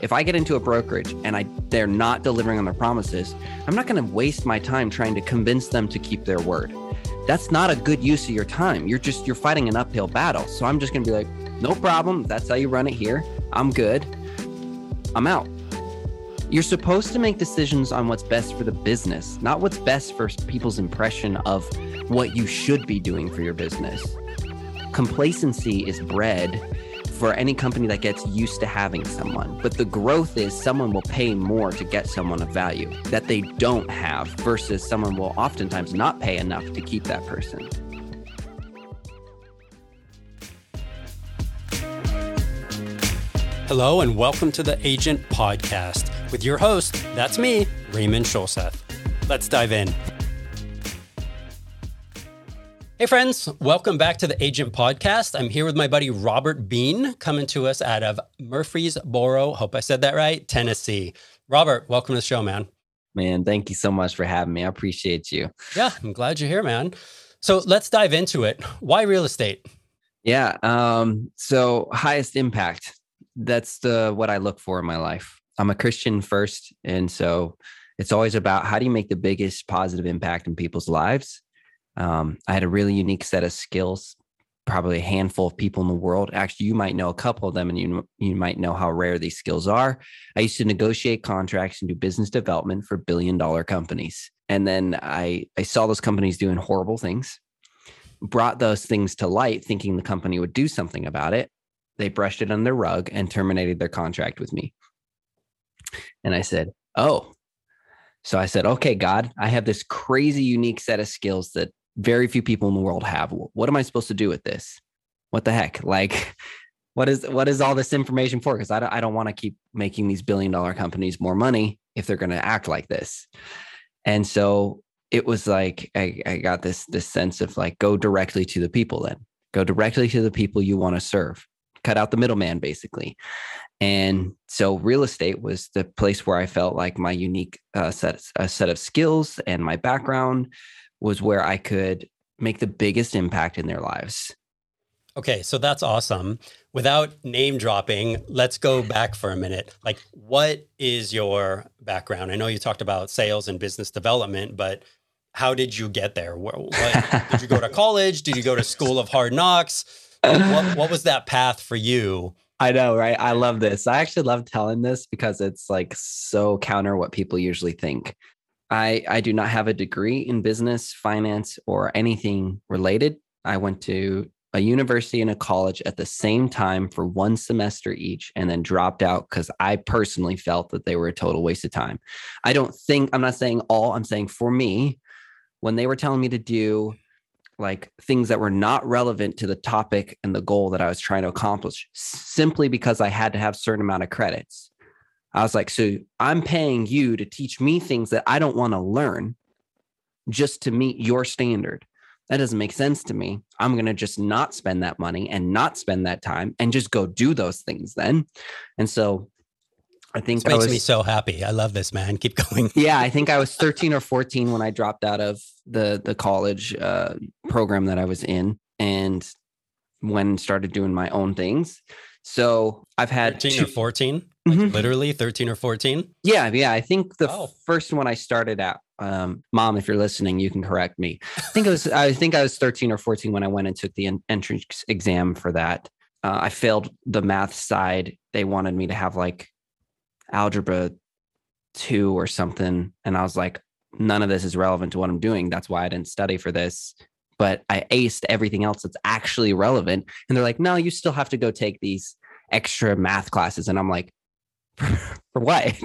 If I get into a brokerage and I they're not delivering on their promises, I'm not going to waste my time trying to convince them to keep their word. That's not a good use of your time. You're just you're fighting an uphill battle. So I'm just going to be like, "No problem. That's how you run it here. I'm good. I'm out." You're supposed to make decisions on what's best for the business, not what's best for people's impression of what you should be doing for your business. Complacency is bred for any company that gets used to having someone, but the growth is someone will pay more to get someone of value that they don't have versus someone will oftentimes not pay enough to keep that person. Hello, and welcome to the Agent Podcast with your host, that's me, Raymond Scholseth. Let's dive in. Hey, friends, welcome back to the Agent Podcast. I'm here with my buddy Robert Biehn, coming to us out of Murfreesboro. Hope I said that right, Tennessee. Robert, welcome to the show, man. Man, thank you so much for having me. I appreciate you. Yeah, I'm glad you're here, man. So let's dive into it. Why real estate? Yeah. Um, so highest impact. That's the what I look for in my life. I'm a Christian first. And so it's always about how do you make the biggest positive impact in people's lives? Um, I had a really unique set of skills, probably a handful of people in the world. Actually, you might know a couple of them and you, you might know how rare these skills are. I used to negotiate contracts and do business development for billion dollar companies. And then I, I saw those companies doing horrible things, brought those things to light, thinking the company would do something about it. They brushed it under the rug and terminated their contract with me. And I said, Oh. So I said, Okay, God, I have this crazy unique set of skills that very few people in the world have. What am I supposed to do with this? What the heck? Like, what is what is all this information for? Because I don't, I don't want to keep making these billion dollar companies more money if they're going to act like this. And so it was like I, I got this this sense of like go directly to the people then go directly to the people you want to serve cut out the middleman basically and so real estate was the place where I felt like my unique uh, set, a set of skills and my background was where I could make the biggest impact in their lives. Okay, so that's awesome. Without name dropping, let's go back for a minute. Like, what is your background? I know you talked about sales and business development, but how did you get there? What, what, did you go to college? Did you go to School of Hard Knocks? What, what was that path for you I know, right? I love this. I actually love telling this because it's like so counter what people usually think. I I do not have a degree in business, finance, or anything related. I went to a university and a college at the same time for one semester each and then dropped out because I personally felt that they were a total waste of time. I don't think, I'm not saying all, I'm saying for me, when they were telling me to do like things that were not relevant to the topic and the goal that I was trying to accomplish simply because I had to have certain amount of credits. I was like, so I'm paying you to teach me things that I don't want to learn just to meet your standard. That doesn't make sense to me. I'm going to just not spend that money and not spend that time and just go do those things then. And so I think this makes was, me so happy. I love this, man. Keep going. yeah, I think I was 13 or 14 when I dropped out of the the college uh, program that I was in, and when started doing my own things. So I've had 13 two, or 14, like mm-hmm. literally 13 or 14. Yeah, yeah. I think the oh. first one I started at, Um, Mom, if you're listening, you can correct me. I think it was. I think I was 13 or 14 when I went and took the entrance exam for that. Uh, I failed the math side. They wanted me to have like algebra two or something. And I was like, none of this is relevant to what I'm doing. That's why I didn't study for this. But I aced everything else that's actually relevant. And they're like, no, you still have to go take these extra math classes. And I'm like, for what?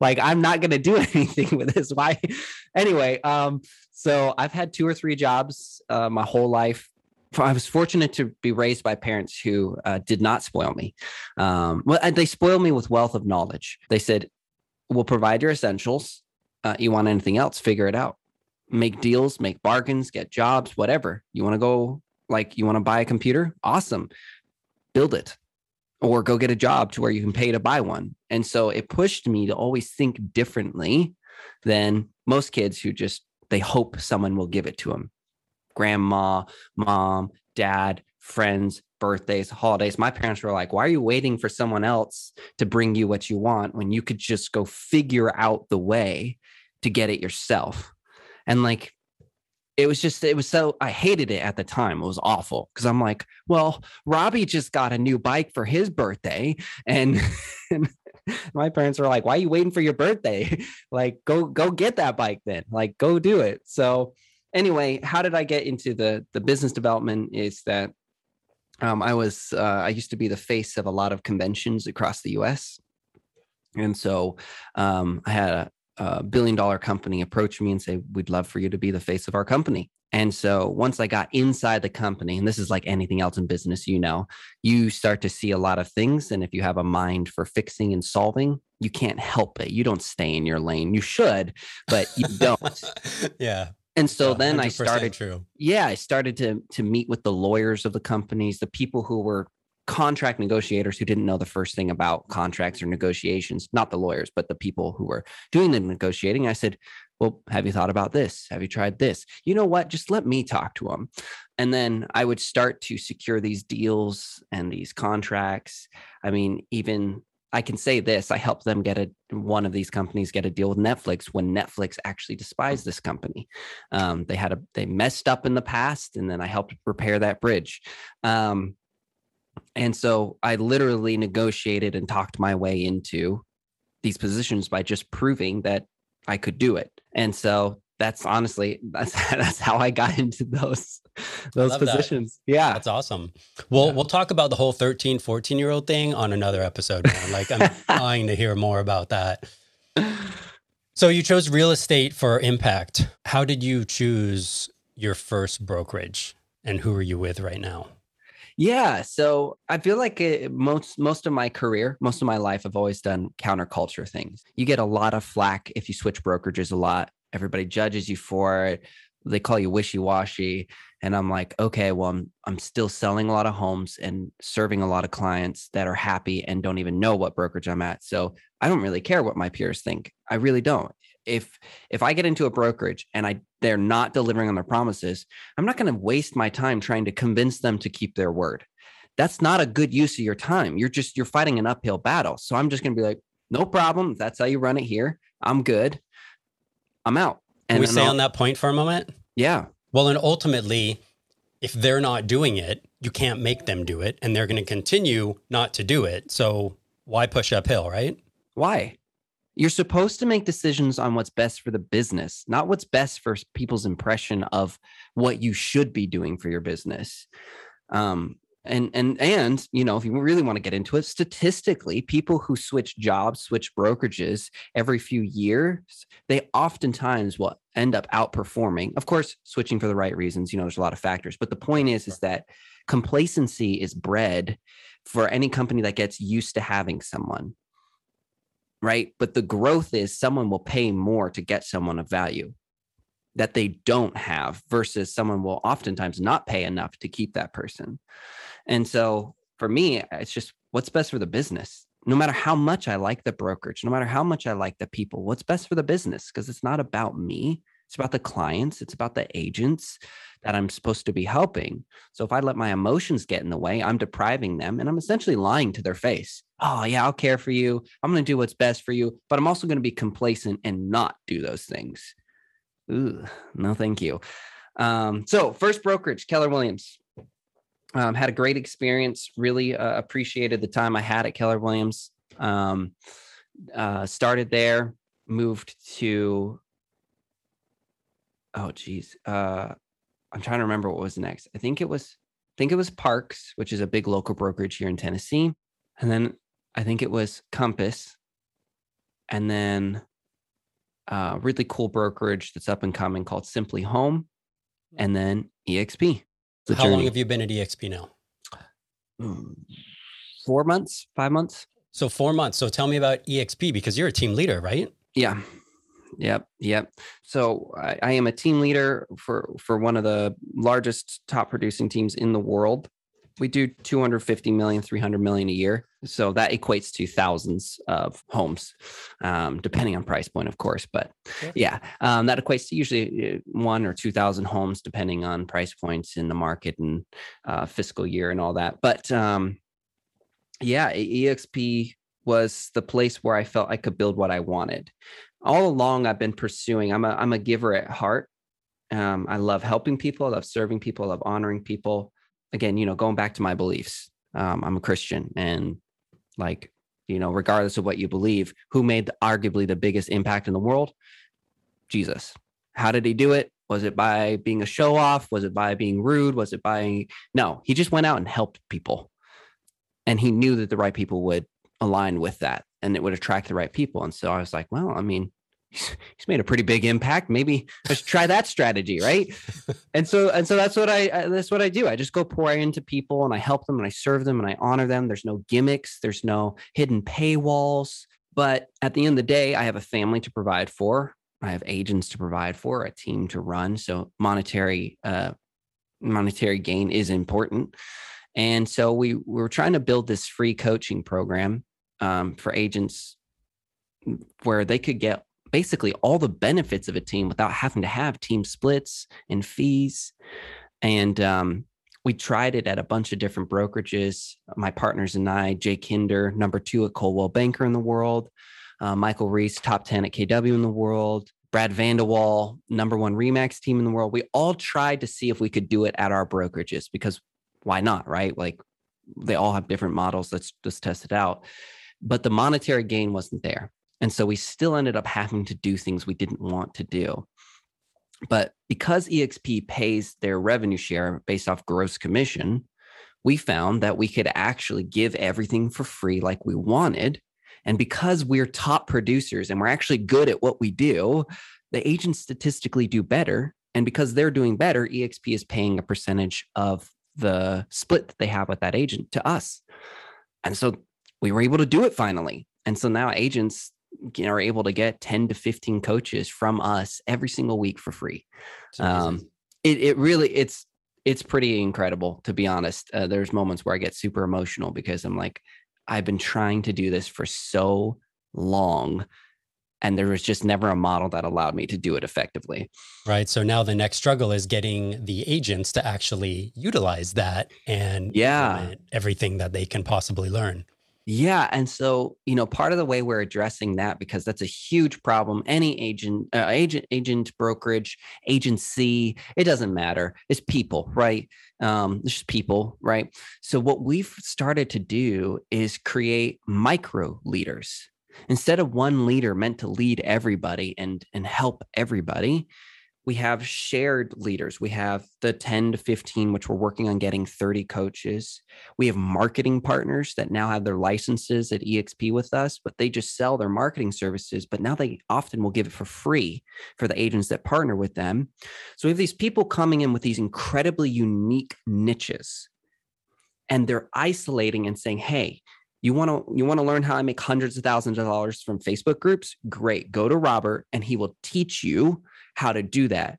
like, I'm not going to do anything with this. Why? anyway, um, so I've had two or three jobs uh, my whole life. I was fortunate to be raised by parents who uh, did not spoil me. Um, well, they spoiled me with wealth of knowledge. They said, "We'll provide your essentials. Uh, you want anything else? Figure it out. Make deals, make bargains, get jobs, whatever. You want to go like you want to buy a computer? Awesome, build it." Or go get a job to where you can pay to buy one. And so it pushed me to always think differently than most kids who just they hope someone will give it to them grandma, mom, dad, friends, birthdays, holidays. My parents were like, why are you waiting for someone else to bring you what you want when you could just go figure out the way to get it yourself? And like, it was just, it was so, I hated it at the time. It was awful because I'm like, well, Robbie just got a new bike for his birthday. And, and my parents were like, why are you waiting for your birthday? like, go, go get that bike then. Like, go do it. So, anyway, how did I get into the the business development? Is that um, I was uh, I used to be the face of a lot of conventions across the U.S. And so um, I had a, a billion dollar company approach me and say, "We'd love for you to be the face of our company." And so once I got inside the company, and this is like anything else in business, you know, you start to see a lot of things. And if you have a mind for fixing and solving, you can't help it. You don't stay in your lane. You should, but you don't. yeah. And so then I started true. Yeah, I started to to meet with the lawyers of the companies, the people who were contract negotiators who didn't know the first thing about contracts or negotiations, not the lawyers, but the people who were doing the negotiating. I said, "Well, have you thought about this? Have you tried this? You know what? Just let me talk to them." And then I would start to secure these deals and these contracts. I mean, even I can say this: I helped them get a one of these companies get a deal with Netflix when Netflix actually despised this company. Um, they had a they messed up in the past, and then I helped repair that bridge. Um, and so I literally negotiated and talked my way into these positions by just proving that I could do it. And so that's honestly that's that's how I got into those those positions. That. Yeah. That's awesome. Well, yeah. we'll talk about the whole 13, 14 year old thing on another episode. Man. Like I'm dying to hear more about that. So you chose real estate for impact. How did you choose your first brokerage and who are you with right now? Yeah, so I feel like it, most most of my career, most of my life, I've always done counterculture things. You get a lot of flack if you switch brokerages a lot. Everybody judges you for it. They call you wishy washy. And I'm like, okay, well, I'm, I'm still selling a lot of homes and serving a lot of clients that are happy and don't even know what brokerage I'm at. So I don't really care what my peers think. I really don't. If if I get into a brokerage and I they're not delivering on their promises, I'm not going to waste my time trying to convince them to keep their word. That's not a good use of your time. You're just you're fighting an uphill battle. So I'm just going to be like, no problem. That's how you run it here. I'm good. I'm out. And Can we stay I'll, on that point for a moment? Yeah. Well, and ultimately, if they're not doing it, you can't make them do it, and they're going to continue not to do it. So why push uphill, right? Why? You're supposed to make decisions on what's best for the business, not what's best for people's impression of what you should be doing for your business. Um, and and and you know if you really want to get into it statistically people who switch jobs switch brokerages every few years they oftentimes will end up outperforming of course switching for the right reasons you know there's a lot of factors but the point is is that complacency is bred for any company that gets used to having someone right but the growth is someone will pay more to get someone of value that they don't have versus someone will oftentimes not pay enough to keep that person and so for me, it's just what's best for the business. No matter how much I like the brokerage, no matter how much I like the people, what's best for the business? Because it's not about me. It's about the clients. It's about the agents that I'm supposed to be helping. So if I let my emotions get in the way, I'm depriving them and I'm essentially lying to their face. Oh, yeah, I'll care for you. I'm going to do what's best for you, but I'm also going to be complacent and not do those things. Ooh, no, thank you. Um, so, first brokerage, Keller Williams. Um, had a great experience. Really uh, appreciated the time I had at Keller Williams. Um, uh, started there, moved to. Oh geez, uh, I'm trying to remember what was next. I think it was, I think it was Parks, which is a big local brokerage here in Tennessee, and then I think it was Compass, and then a uh, really cool brokerage that's up and coming called Simply Home, and then EXP. How journey. long have you been at EXP now? Four months, five months. So four months. So tell me about EXP because you're a team leader, right? Yeah. Yep. Yep. So I, I am a team leader for for one of the largest top producing teams in the world. we do 250 million 300 million a year so that equates to thousands of homes um, depending on price point of course but yeah um, that equates to usually uh, one or 2000 homes depending on price points in the market and uh, fiscal year and all that but um, yeah exp was the place where i felt i could build what i wanted all along i've been pursuing i'm a, I'm a giver at heart um, i love helping people i love serving people i love honoring people again, you know, going back to my beliefs, um, I'm a Christian and like, you know, regardless of what you believe, who made arguably the biggest impact in the world? Jesus. How did he do it? Was it by being a show off? Was it by being rude? Was it by no, he just went out and helped people. And he knew that the right people would align with that and it would attract the right people. And so I was like, well, I mean, he's made a pretty big impact. Maybe let's try that strategy, right? and so and so that's what I that's what I do. I just go pour into people and I help them and I serve them and I honor them. There's no gimmicks, there's no hidden paywalls. But at the end of the day, I have a family to provide for. I have agents to provide for, a team to run. So monetary uh, monetary gain is important. And so we, we were trying to build this free coaching program um, for agents where they could get basically all the benefits of a team without having to have team splits and fees. And um, we tried it at a bunch of different brokerages. My partners and I, Jay Kinder, number two at Coldwell Banker in the world, uh, Michael Reese, top 10 at KW in the world, Brad Vanderwall, number one Remax team in the world. We all tried to see if we could do it at our brokerages because why not, right? Like they all have different models. Let's just test it out. But the monetary gain wasn't there. And so we still ended up having to do things we didn't want to do. But because EXP pays their revenue share based off gross commission, we found that we could actually give everything for free like we wanted. And because we're top producers and we're actually good at what we do, the agents statistically do better. And because they're doing better, EXP is paying a percentage of the split that they have with that agent to us. And so we were able to do it finally. And so now agents are able to get 10 to 15 coaches from us every single week for free. Um, it, it really, it's, it's pretty incredible to be honest. Uh, there's moments where I get super emotional because I'm like, I've been trying to do this for so long and there was just never a model that allowed me to do it effectively. Right. So now the next struggle is getting the agents to actually utilize that and yeah, everything that they can possibly learn. Yeah. And so, you know, part of the way we're addressing that, because that's a huge problem, any agent, uh, agent, agent, brokerage, agency, it doesn't matter. It's people, right? Um, it's just people, right? So, what we've started to do is create micro leaders. Instead of one leader meant to lead everybody and, and help everybody, we have shared leaders. We have the 10 to 15, which we're working on getting 30 coaches. We have marketing partners that now have their licenses at EXP with us, but they just sell their marketing services. But now they often will give it for free for the agents that partner with them. So we have these people coming in with these incredibly unique niches, and they're isolating and saying, hey, you want to you want to learn how I make hundreds of thousands of dollars from Facebook groups? Great. Go to Robert and he will teach you how to do that.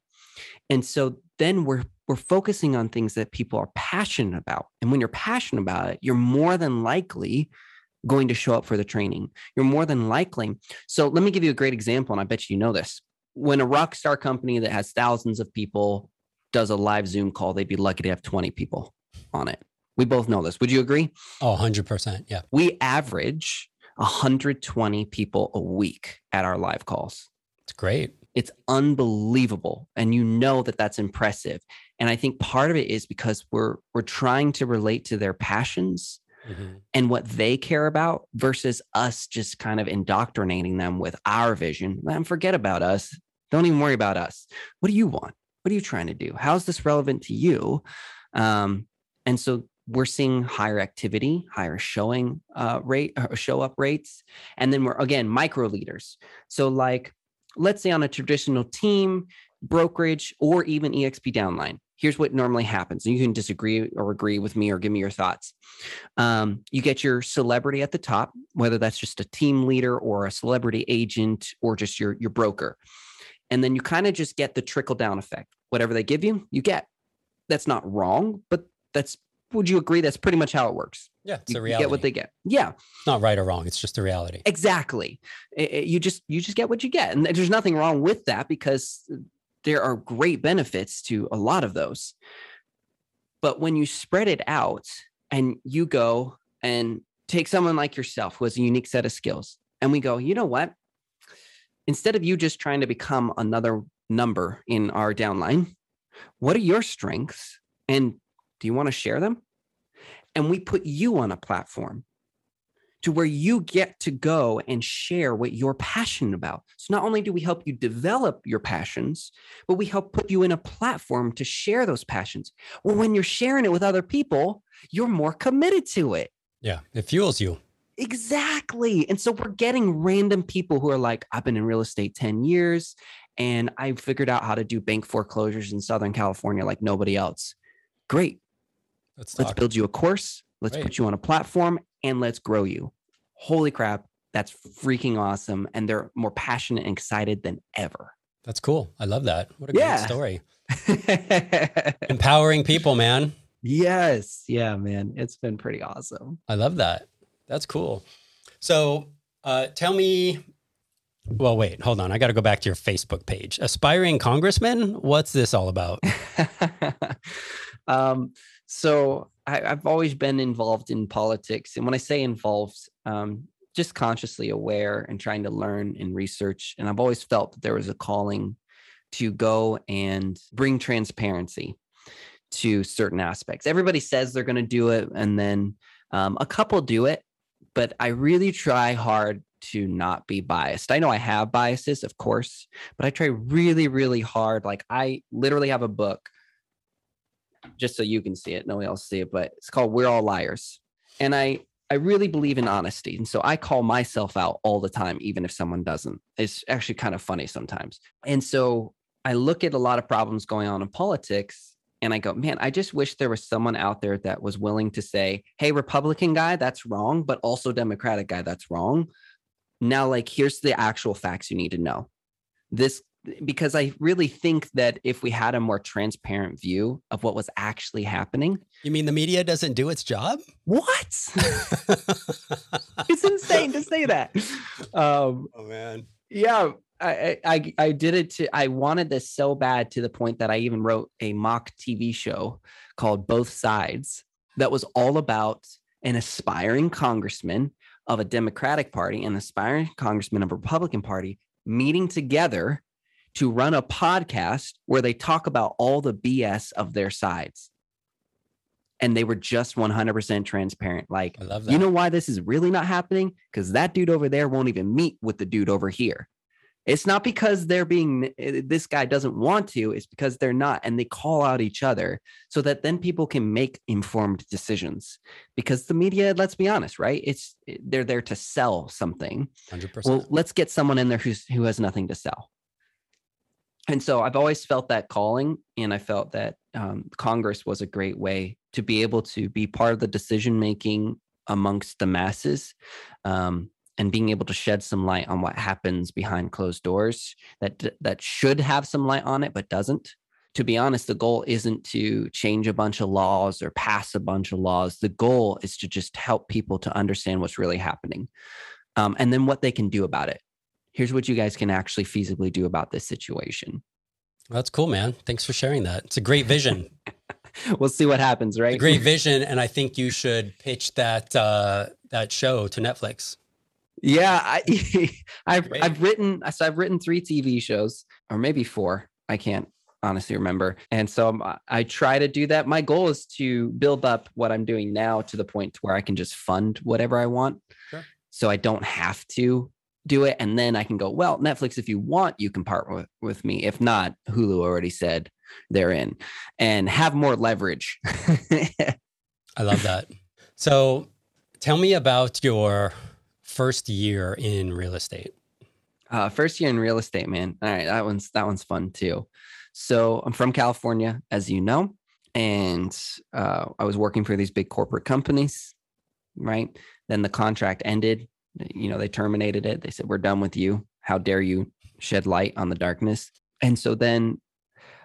And so then we're we're focusing on things that people are passionate about. And when you're passionate about it, you're more than likely going to show up for the training. You're more than likely. So let me give you a great example, and I bet you know this. When a rock star company that has thousands of people does a live Zoom call, they'd be lucky to have 20 people on it. We both know this. Would you agree? Oh, 100%. Yeah. We average 120 people a week at our live calls. It's great. It's unbelievable. And you know that that's impressive. And I think part of it is because we're we're trying to relate to their passions mm-hmm. and what they care about versus us just kind of indoctrinating them with our vision. And forget about us. Don't even worry about us. What do you want? What are you trying to do? How's this relevant to you? Um, and so we're seeing higher activity, higher showing uh, rate, uh, show up rates, and then we're again micro leaders. So like let's say on a traditional team, brokerage, or even EXP downline. Here's what normally happens. And you can disagree or agree with me or give me your thoughts. Um, you get your celebrity at the top, whether that's just a team leader or a celebrity agent or just your, your broker. And then you kind of just get the trickle down effect. Whatever they give you, you get. That's not wrong, but that's would you agree that's pretty much how it works? Yeah, it's You, a you reality. get what they get. Yeah, It's not right or wrong. It's just a reality. exactly. I- I- you just you just get what you get, and there's nothing wrong with that because there are great benefits to a lot of those. But when you spread it out and you go and take someone like yourself who has a unique set of skills, and we go, you know what? Instead of you just trying to become another number in our downline, what are your strengths? And do you want to share them? And we put you on a platform to where you get to go and share what you're passionate about. So not only do we help you develop your passions, but we help put you in a platform to share those passions. Well, when you're sharing it with other people, you're more committed to it. Yeah, it fuels you. Exactly. And so we're getting random people who are like, I've been in real estate 10 years and I figured out how to do bank foreclosures in Southern California like nobody else. Great. Let's Let's build you a course. Let's Great. put you on a platform and let's grow you. Holy crap. That's freaking awesome. And they're more passionate and excited than ever. That's cool. I love that. What a Yeah. great story. Empowering people, man. yes. Yeah, man. It's been pretty awesome. I love that. That's cool. So, uh, tell me. Well, wait, hold on. I got to go back to your Facebook page. Aspiring congressman. What's this all about? um, so I, I've always been involved in politics. And when I say involved, um, just consciously aware and trying to learn and research. And I've always felt that there was a calling to go and bring transparency to certain aspects. Everybody says they're going to do it, and then um, a couple do it, but I really try hard to not be biased. I know I have biases, of course, but I try really, really hard. Like I literally have a book, just so you can see it, nobody else see it, but it's called "We're All Liars," and I I really believe in honesty, and so I call myself out all the time, even if someone doesn't. It's actually kind of funny sometimes, and so I look at a lot of problems going on in politics. And I go, man, I just wish there was someone out there that was willing to say, hey, Republican guy, that's wrong, but also Democratic guy, that's wrong. Now, like, here's the actual facts you need to know. This, because I really think that if we had a more transparent view of what was actually happening, You mean the media doesn't do its job? what? it's insane to say that. Um, oh man. yeah, I, I I I did it to I wanted this so bad to the point that I even wrote a mock TV show called Both Sides that was all about an aspiring congressman of a Democratic Party and aspiring congressman of a Republican Party meeting together to run a podcast where they talk about all the BS of their sides. And they were just 100% transparent. Like, I love that. you know why this is really not happening? Because that dude over there won't even meet with the dude over here. It's not because they're being, eh, this guy doesn't want to, it's because they're not. And they call out each other so that then people can make informed decisions. Because the media, let's be honest, right? It's, eh, they're there to sell something. 100%. Well, let's get someone in there who's, who has nothing to sell. And so I've always felt that calling, and I felt that um, Congress was a great way to be able to be part of the decision making amongst the masses, um, and being able to shed some light on what happens behind closed doors that that should have some light on it, but doesn't. To be honest, the goal isn't to change a bunch of laws or pass a bunch of laws. The goal is to just help people to understand what's really happening, um, and then what they can do about it here's what you guys can actually feasibly do about this situation. That's cool, man. Thanks for sharing that. It's a great vision. we'll see what happens, right? a great vision, and I think you should pitch that uh, that show to Netflix. Yeah, I, I've Great. I've written so I've written three TV shows or maybe four. I can't honestly remember. And so um, I- I try to do that. My goal is to build up what I'm doing now to the point where I can just fund whatever I want. Sure. So I don't have to do it. And then I can go, well, Netflix, if you want, you can partner with, with me. If not, Hulu already said they're in and have more leverage. I love that. So, tell me about your first year in real estate. Uh, first year in real estate, man. All right, that one's that one's fun too. So I'm from California, as you know, and uh, I was working for these big corporate companies, right? Then the contract ended. You know, they terminated it. They said, "We're done with you. How dare you shed light on the darkness?" And so then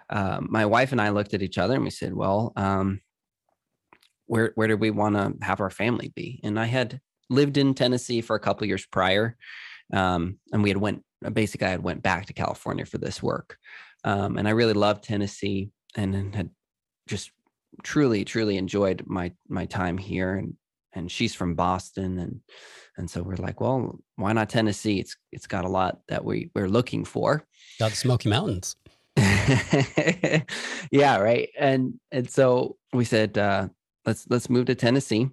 uh, my wife and I looked at each other and we said, "Well, um, where where do we want to have our family be? And I had lived in Tennessee for a couple years prior, um, and we had went basically I had went back to California for this work, um, and I really loved Tennessee and had just truly truly enjoyed my my time here and and she's from Boston and and so we're like well why not Tennessee? It's it's got a lot that we we're looking for. Got the Smoky Mountains. Yeah right? And and so we said uh let's let's move to Tennessee.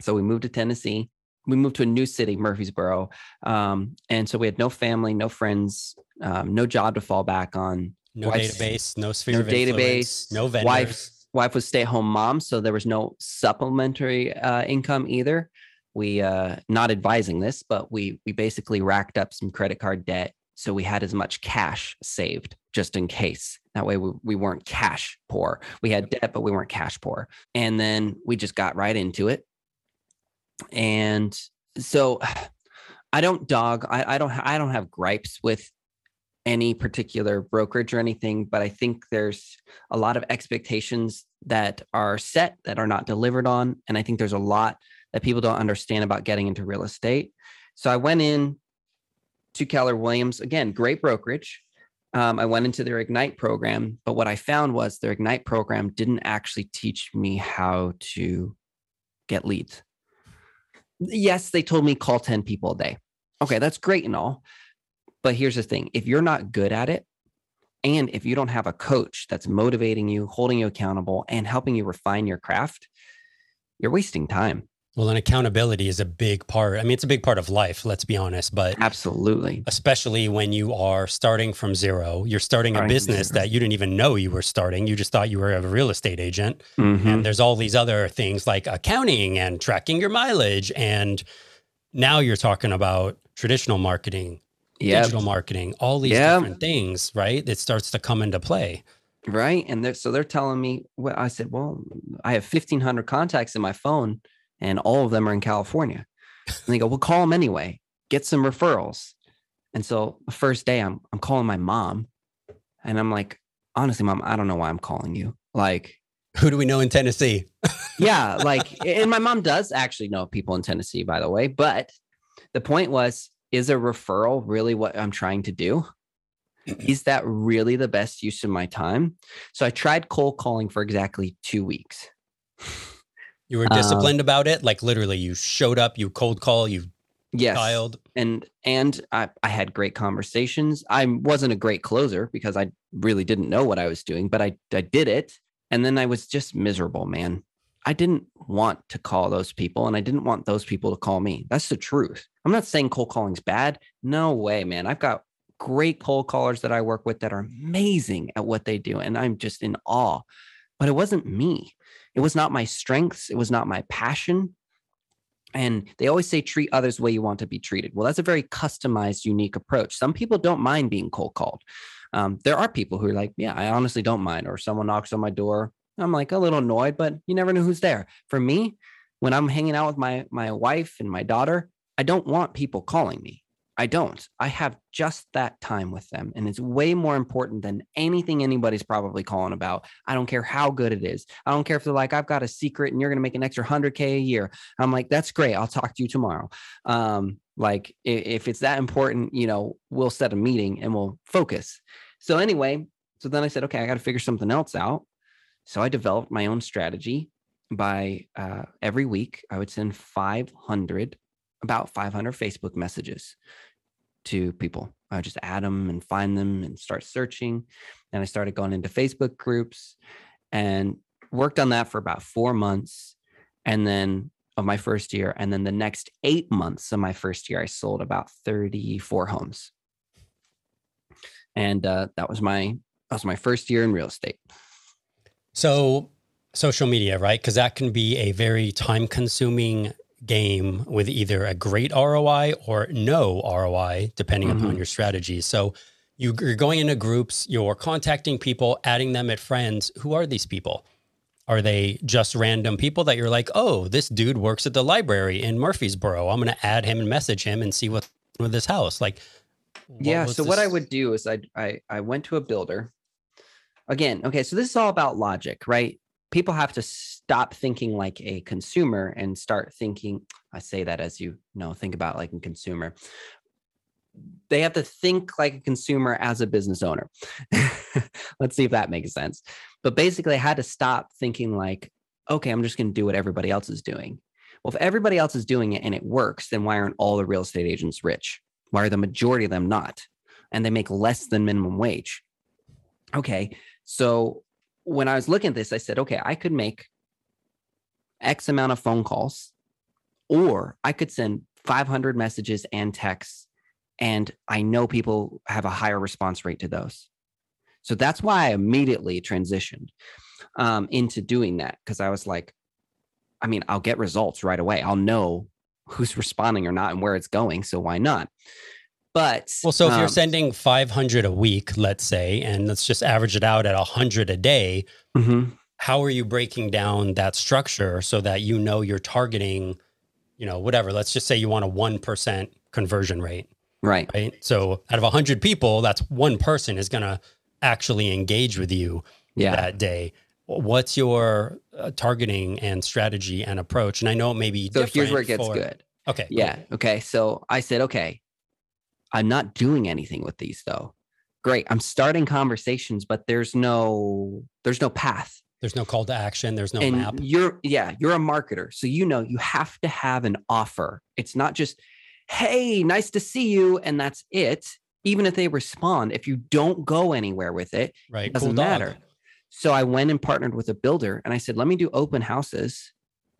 So we moved to Tennessee. We moved to a new city Murfreesboro um and so we had no family no friends um, no job to fall back on. No Wife's, database no sphere no database no vendors. wife wife was stay at home mom, so there was no supplementary uh, income either. We uh, not advising this, but we we basically racked up some credit card debt, so we had as much cash saved just in case. That way we, we weren't cash poor. We had debt, but we weren't cash poor. And then we just got right into it. And so I don't dog. I, I don't. I don't have gripes with any particular brokerage or anything, but I think there's a lot of expectations that are set that are not delivered on. And I think there's a lot that people don't understand about getting into real estate. So I went in to Keller Williams, again, great brokerage. Um, I went into their Ignite program, but what I found was their Ignite program didn't actually teach me how to get leads. Yes, they told me call 10 people a day. Okay, that's great and all. But here's the thing if you're not good at it, and if you don't have a coach that's motivating you, holding you accountable, and helping you refine your craft, you're wasting time. Well, and accountability is a big part. I mean, it's a big part of life, let's be honest, but absolutely, especially when you are starting from zero, you're starting, starting a business that you didn't even know you were starting. You just thought you were a real estate agent. Mm-hmm. And there's all these other things like accounting and tracking your mileage. And now you're talking about traditional marketing, yep. digital marketing, all these yep. different things, right? It starts to come into play. Right. And they're, so they're telling me, well, I said, well, I have 1500 contacts in my phone and all of them are in California. And they go, well, call them anyway, get some referrals. And so the first day I'm, I'm calling my mom and I'm like, honestly, mom, I don't know why I'm calling you. Like, who do we know in Tennessee? yeah. Like, and my mom does actually know people in Tennessee, by the way. But the point was, is a referral really what I'm trying to do? Is that really the best use of my time? So I tried cold calling for exactly two weeks. You were disciplined um, about it, like literally, you showed up, you cold call, you yes, dialed, and and I, I had great conversations. I wasn't a great closer because I really didn't know what I was doing, but I I did it, and then I was just miserable, man. I didn't want to call those people and I didn't want those people to call me. That's the truth. I'm not saying cold calling's bad. No way, man. I've got great cold callers that I work with that are amazing at what they do. And I'm just in awe. But it wasn't me. It was not my strengths. It was not my passion. And they always say treat others the way you want to be treated. Well, that's a very customized, unique approach. Some people don't mind being cold called. Um, there are people who are like, yeah, I honestly don't mind. Or someone knocks on my door, I'm like a little annoyed, but you never know who's there. For me, when I'm hanging out with my my wife and my daughter, I don't want people calling me. I don't. I have just that time with them. And it's way more important than anything anybody's probably calling about. I don't care how good it is. I don't care if they're like, I've got a secret and you're going to make an extra 100K a year. I'm like, that's great. I'll talk to you tomorrow. Um, like, if it's that important, you know, we'll set a meeting and we'll focus. So, anyway, so then I said, okay, I got to figure something else out. So I developed my own strategy by uh, every week, I would send 500, about 500 Facebook messages to people. I just add them and find them and start searching. And I started going into Facebook groups and worked on that for about four months. And then of my first year. And then the next eight months of my first year, I sold about 34 homes. And uh, that was my that was my first year in real estate. So, social media, right? Because that can be a very time consuming game with either a great ROI or no ROI, depending mm-hmm. upon your strategy. So, you, you're going into groups, you're contacting people, adding them at friends. Who are these people? Are they just random people that you're like, oh, this dude works at the library in Murfreesboro. I'm going to add him and message him and see what's with this house. Like, yeah. So this? what I would do is I, I I went to a builder again, okay, so this is all about logic, right? People have to stop thinking like a consumer and start thinking i say that as you know think about like a consumer. They have to think like a consumer as a business owner. Let's see if that makes sense. But basically i had to stop thinking like okay i'm just going to do what everybody else is doing. Well if everybody else is doing it and it works then why aren't all the real estate agents rich? Why are the majority of them not? And they make less than minimum wage. Okay so when I was looking at this, I said, okay, I could make X amount of phone calls, or I could send 500 messages and texts, and I know people have a higher response rate to those. So that's why I immediately transitioned um, into doing that because I was like, I mean, I'll get results right away. I'll know who's responding or not and where it's going. So why not? But well, so if um, you're sending 500 a week, let's say, and let's just average it out at 100 a day, mm-hmm. How are you breaking down that structure so that you know you're targeting, you know, whatever? Let's just say you want a 1% conversion rate. Right. Right. So out of 100 people, that's one person is going to actually engage with you yeah. that day. What's your uh, targeting and strategy and approach? And I know maybe so. Here's where it gets for, good. Okay. Yeah. Cool. Okay. So I said, okay, I'm not doing anything with these though. Great. I'm starting conversations, but there's no there's no path. There's no call to action. There's no and map. You're yeah, you're a marketer. So you know you have to have an offer. It's not just, hey, nice to see you, and that's it. Even if they respond, if you don't go anywhere with it, right. it doesn't cool matter. Dog. So I went and partnered with a builder and I said, let me do open houses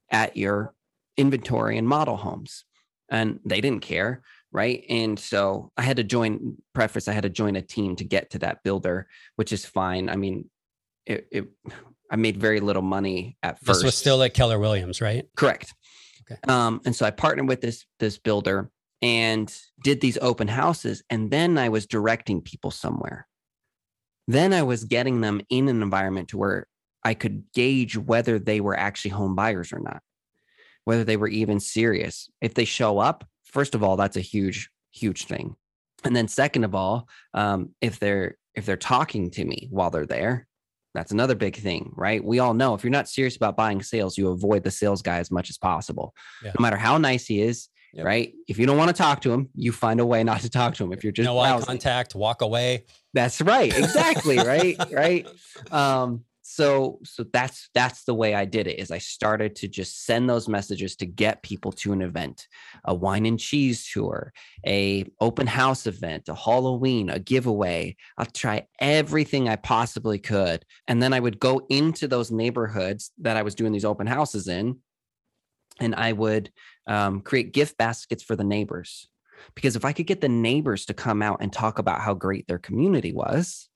at your inventory and model homes. And they didn't care right and so i had to join preface i had to join a team to get to that builder which is fine i mean it, it i made very little money at first this was still at keller williams right? Correct. Okay. um and so i partnered with this this builder and did these open houses and then i was directing people somewhere. Then i was getting them in an environment to where i could gauge whether they were actually home buyers or not whether they were even serious. If they show up first of all, that's a huge, huge thing. And then second of all, um, if they're if they're talking to me while they're there, that's another big thing, right? We all know if you're not serious about buying sales, you avoid the sales guy as much as possible. Yeah. No matter how nice he is, yep. right? If you don't want to talk to him, you find a way not to talk to him. If you're just no eye contact, walk away. That's right. Exactly. right. Right. Um, so so that's that's the way i did it is i started to just send those messages to get people to an event a wine and cheese tour a open house event a halloween a giveaway. I'll try everything i possibly could and then i would go into those neighborhoods that i was doing these open houses in and i would um, create gift baskets for the neighbors. Because if i could get the neighbors to come out and talk about how great their community was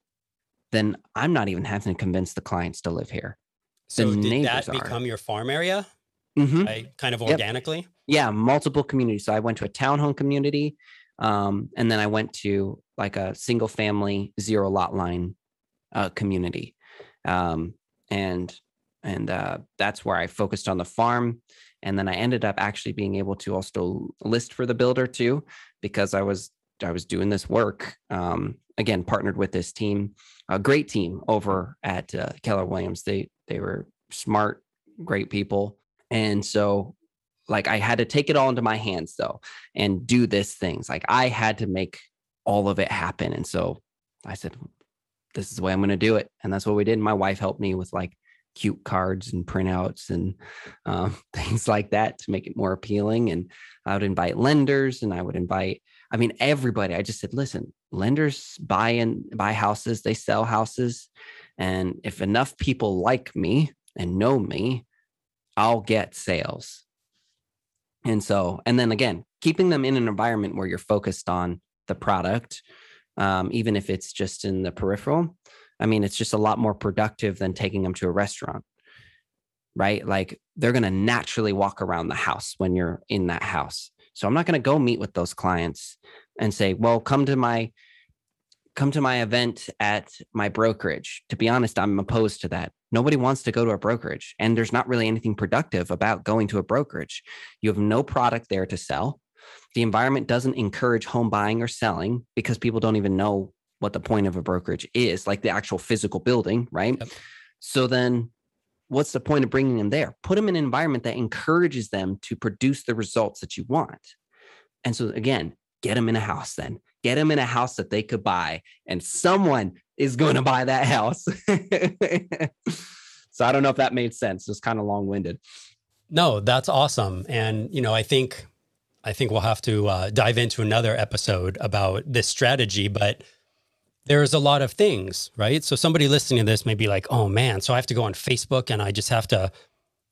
then I'm not even having to convince the clients to live here. So the did that become are. your farm area? Mm-hmm. Right? Kind of organically? Yep. Yeah, multiple communities. So I went to a townhome community. Um, and then I went to like a single family zero lot line uh, community. Um, and and uh, that's where I focused on the farm. And then I ended up actually being able to also list for the builder too, because I was I was doing this work. Um, again, partnered with this team, a great team over at uh, Keller Williams. They they were smart, great people, and so like I had to take it all into my hands though and do this things. Like I had to make all of it happen, and so I said, "This is the way I'm going to do it," and that's what we did. My wife helped me with like cute cards and printouts and um, things like that to make it more appealing. And I would invite lenders and I would invite I mean, everybody. I just said, listen, lenders buy and buy houses, they sell houses. And if enough people like me and know me, I'll get sales. And so, and then again, keeping them in an environment where you're focused on the product, um, even if it's just in the peripheral. I mean, it's just a lot more productive than taking them to a restaurant, right? Like they're going to naturally walk around the house when you're in that house. So I'm not going to go meet with those clients and say, "Well, come to my come to my event at my brokerage." To be honest, I'm opposed to that. Nobody wants to go to a brokerage, and there's not really anything productive about going to a brokerage. You have no product there to sell. The environment doesn't encourage home buying or selling because people don't even know what the point of a brokerage is, like the actual physical building, right? Yep. So then what's the point of bringing them there? Put them in an environment that encourages them to produce the results that you want. And so, again, get them in a house then. Get them in a house that they could buy, and someone is going to buy that house. so, I don't know if that made sense. It's kind of long winded. No, that's awesome. And, you know, I think I think we'll have to uh, dive into another episode about this strategy, but there's a lot of things, right? So somebody listening to this may be like, "Oh man, so I have to go on Facebook and I just have to,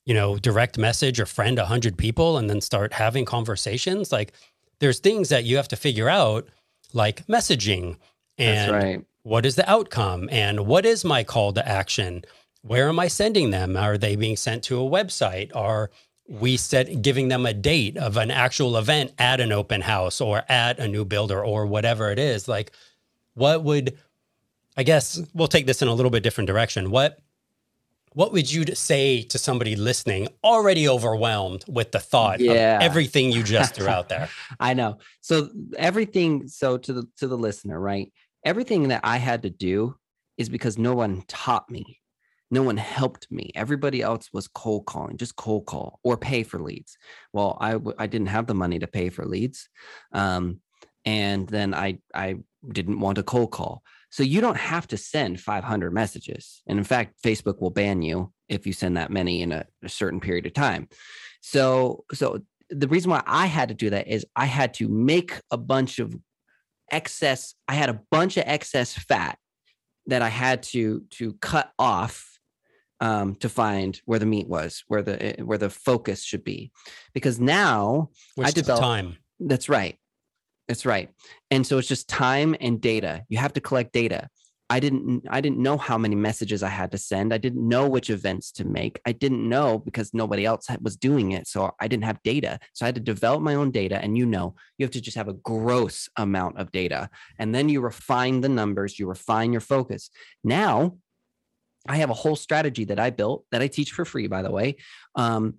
you know, direct message or friend 100 people and then start having conversations." Like there's things that you have to figure out like messaging and right. what is the outcome and what is my call to action? Where am I sending them? Are they being sent to a website? Are we set giving them a date of an actual event at an open house or at a new builder or whatever it is like what would i guess we'll take this in a little bit different direction what what would you say to somebody listening already overwhelmed with the thought yeah. of everything you just threw out there? I know. So everything so to the to the listener right? Everything that i had to do is because no one taught me. No one helped me. Everybody else was cold calling just cold call or pay for leads. Well i w- i didn't have the money to pay for leads um, and then i i didn't want a cold call so you don't have to send 500 messages and in fact facebook will ban you if you send that many in a, a certain period of time so so the reason why i had to do that is i had to make a bunch of excess i had a bunch of excess fat that i had to to cut off um, to find where the meat was, where the eh, where the focus should be, because now Which I develop time. That's right. That's right. And so it's just time and data. You have to collect data. I didn't I didn't know how many messages I had to send. I didn't know which events to make. I didn't know because nobody else was doing it. So I didn't have data. So I had to develop my own data and you know, you have to just have a gross amount of data and then you refine the numbers, you refine your focus. Now, I have a whole strategy that I built that I teach for free, by the way, um,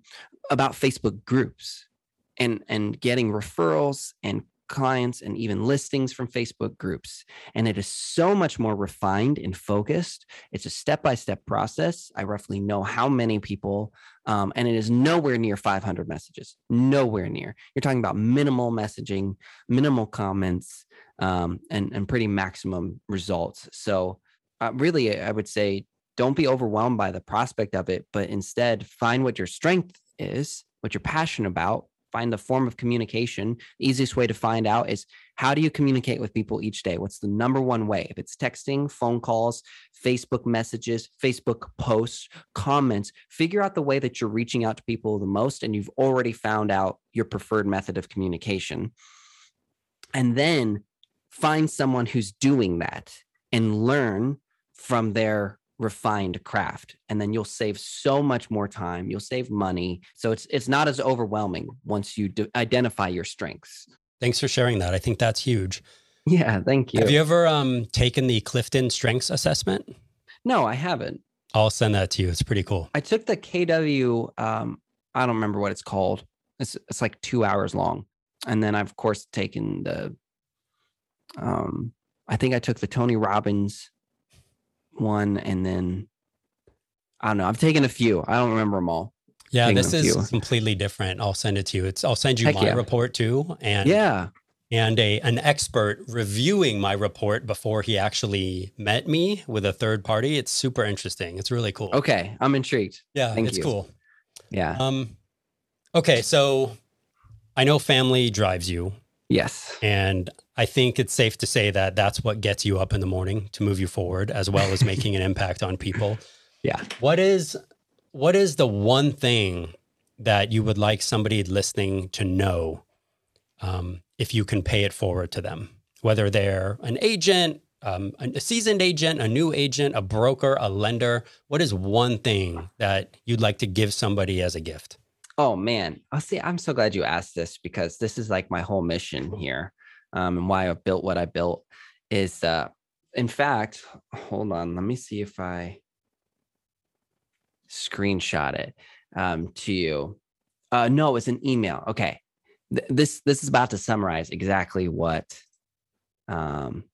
about Facebook groups and and getting referrals and clients and even listings from Facebook groups. And it is so much more refined and focused. It's a step by step process. I roughly know how many people, um, and it is nowhere near 500 messages, nowhere near. You're talking about minimal messaging, minimal comments, um, and, and pretty maximum results. So, uh, really, I would say don't be overwhelmed by the prospect of it, but instead find what your strength is, what you're passionate about, find the form of communication. The easiest way to find out is how do you communicate with people each day? What's the number one way? If it's texting, phone calls, Facebook messages, Facebook posts, comments, figure out the way that you're reaching out to people the most, and you've already found out your preferred method of communication. And then find someone who's doing that and learn from their refined craft and then you'll save so much more time you'll save money. So it's it's not as overwhelming once you identify your strengths. Thanks for sharing that. I think that's huge. Yeah thank you. Have you ever um, taken the clifton strengths assessment? No i haven't. I'll send that to you. It's pretty cool. I took the kw um, i don't remember what it's called. It's it's like two hours long. And then i've of course taken the um i think i took the tony robbins one, and then I don't know. I've taken a few. I don't remember them all. Yeah, this is few. completely different. I'll send it to you. It's I'll send you Heck my yeah. report too, and yeah, and a an expert reviewing my report before he actually met me with a third party. It's super interesting. It's really cool. Okay, I'm intrigued. Yeah, Thank it's you. cool. Yeah. Um. Okay, so I know family drives you. Yes. And I think it's safe to say that that's what gets you up in the morning to move you forward as well as making an impact on people. Yeah. What is what is the one thing that you would like somebody listening to know um, if you can pay it forward to them, whether they're an agent, um, a seasoned agent, a new agent, a broker, a lender? What is one thing that you'd like to give somebody as a gift? Oh man, I'll see. I'm so glad you asked this because this is like my whole mission here um, and why I built what I built is uh, in fact, hold on, let me see if I screenshot it um, to you. Uh, no, it's an email. Okay. Th- this this is about to summarize exactly what um,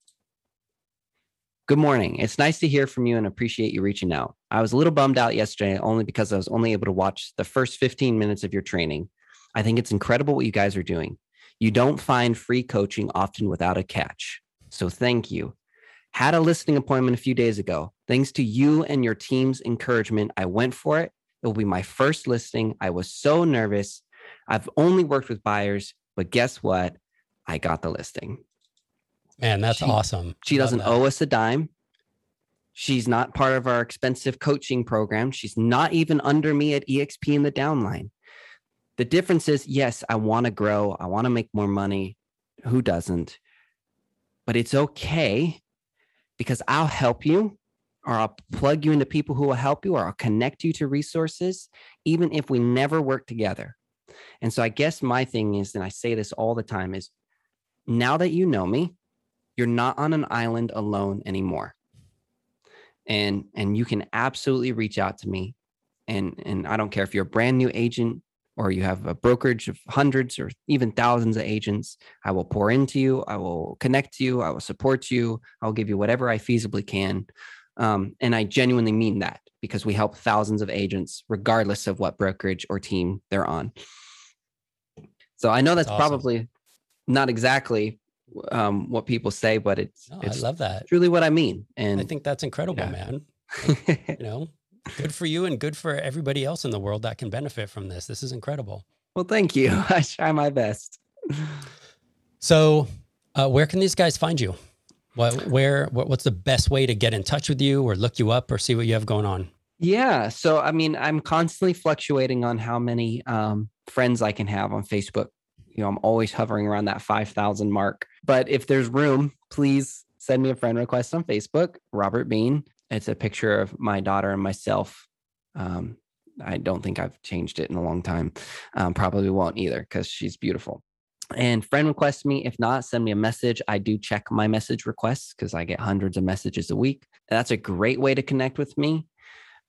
Good morning. It's nice to hear from you and appreciate you reaching out. I was a little bummed out yesterday only because I was only able to watch the first 15 minutes of your training. I think it's incredible what you guys are doing. You don't find free coaching often without a catch. So thank you. Had a listening appointment a few days ago. Thanks to you and your team's encouragement, I went for it. It will be my first listing. I was so nervous. I've only worked with buyers, but guess what? I got the listing. Man, that's She- awesome. She doesn't owe us a dime. She's not part of our expensive coaching program. She's not even under me at EXP in the downline. The difference is yes, I want to grow. I want to make more money. Who doesn't? But it's okay because I'll help you or I'll plug you into people who will help you or I'll connect you to resources, even if we never work together. And so I guess my thing is, and I say this all the time, is now that you know me, you're not on an island alone anymore. And and you can absolutely reach out to me. And and i don't care if you're a brand new agent or you have a brokerage of hundreds or even thousands of agents i will pour into you i will connect to you i will support you i'll give you whatever i feasibly can. Um, and i genuinely mean that because we help thousands of agents regardless of what brokerage or team they're on. So i know that's, That's awesome. probably not exactly um, what people say but it's No, I love that. truly what I mean. And I think that's incredible, Yeah. man. You know, good for you and good for everybody else in the world that can benefit from this. This is incredible. well, thank you. I try my best. So, uh, where can these guys find you? What, where, what, what's the best way to get in touch with you or look you up or see what you have going on? Yeah. So, I mean, I'm constantly fluctuating on how many um, friends I can have on Facebook. You know, I'm always hovering around that 5,000 mark. But if there's room, please send me a friend request on Facebook, Robert Biehn. It's a picture of my daughter and myself. Um, I don't think I've changed it in a long time. Um, probably won't either because she's beautiful. And friend request me. If not, send me a message. I do check my message requests because I get hundreds of messages a week. That's a great way to connect with me.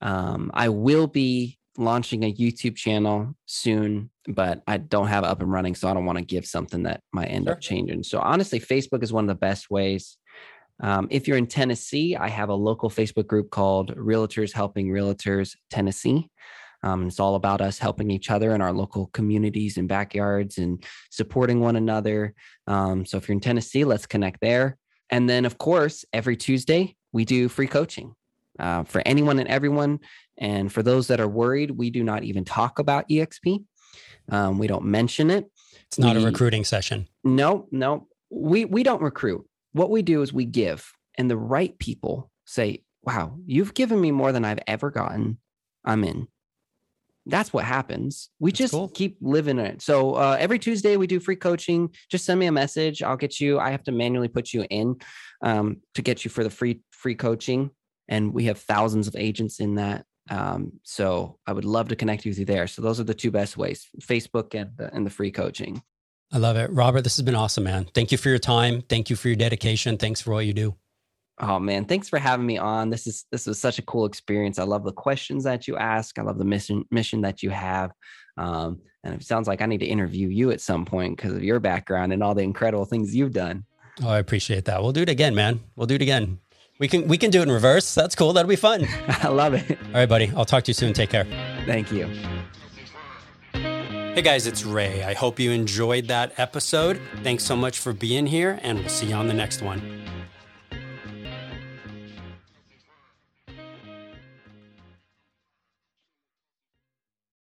Um, I will be launching a YouTube channel soon, but I don't have it up and running, so I don't want to give something that might end up changing. So honestly, Facebook is one of the best ways. Um, if you're in Tennessee, I have a local Facebook group called Realtors Helping Realtors Tennessee. Um, it's all about us helping each other in our local communities and backyards and supporting one another. Um, so if you're in Tennessee, let's connect there. And then, of course, every Tuesday we do free coaching uh, for anyone and everyone. And for those that are worried, we do not even talk about EXP. Um, we don't mention it. It's not a recruiting session. No, no, we we don't recruit. What we do is we give, and the right people say, "Wow, you've given me more than I've ever gotten. I'm in." That's what happens. We That's just cool. keep living it. So uh, every Tuesday we do free coaching. Just send me a message. I'll get you. I have to manually put you in um, to get you for the free free coaching, and we have thousands of agents in that. Um, so I would love to connect with you there. So those are the two best ways: Facebook and the, and the free coaching. I love it. Robert, this has been awesome, man. Thank you for your time. Thank you for your dedication. Thanks for what you do. Oh man, thanks for having me on. This is this was such a cool experience. I love the questions that you ask. I love the mission mission that you have. Um, and it sounds like I need to interview you at some point because of your background and all the incredible things you've done. Oh, I appreciate that. We'll do it again, man. We'll do it again. We can we can do it in reverse. That's cool. That'll be fun. I love it. All right, buddy. I'll talk to you soon. Take care. Thank you. Hey guys, it's Ray. I hope you enjoyed that episode. Thanks so much for being here, and we'll see you on the next one.